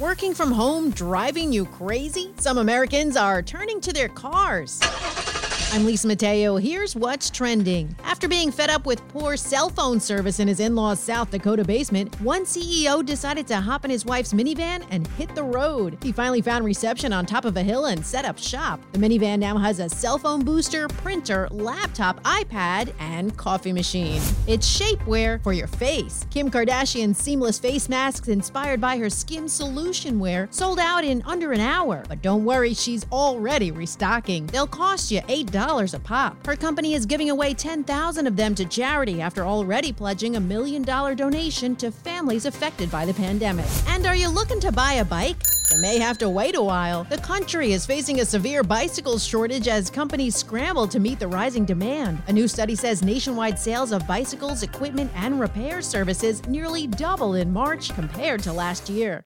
Working from home driving you crazy? Some Americans are turning to their cars. I'm Lisa Mateo. Here's what's trending. After being fed up with poor cell phone service in his in law's South Dakota basement, one CEO decided to hop in his wife's minivan and hit the road. He finally found reception on top of a hill and set up shop. The minivan now has a cell phone booster, printer, laptop, iPad, and coffee machine. It's shapewear for your face. Kim Kardashian's seamless face masks, inspired by her SKIMS solution wear, sold out in under an hour. But don't worry, she's already restocking. They'll cost you $8 a pop. Her company is giving away 10,000 of them to charity after already pledging a million dollar donation to families affected by the pandemic. And are you looking to buy a bike? You may have to wait a while. The country is facing a severe bicycle shortage as companies scramble to meet the rising demand. A new study says nationwide sales of bicycles, equipment, and repair services nearly double in March compared to last year.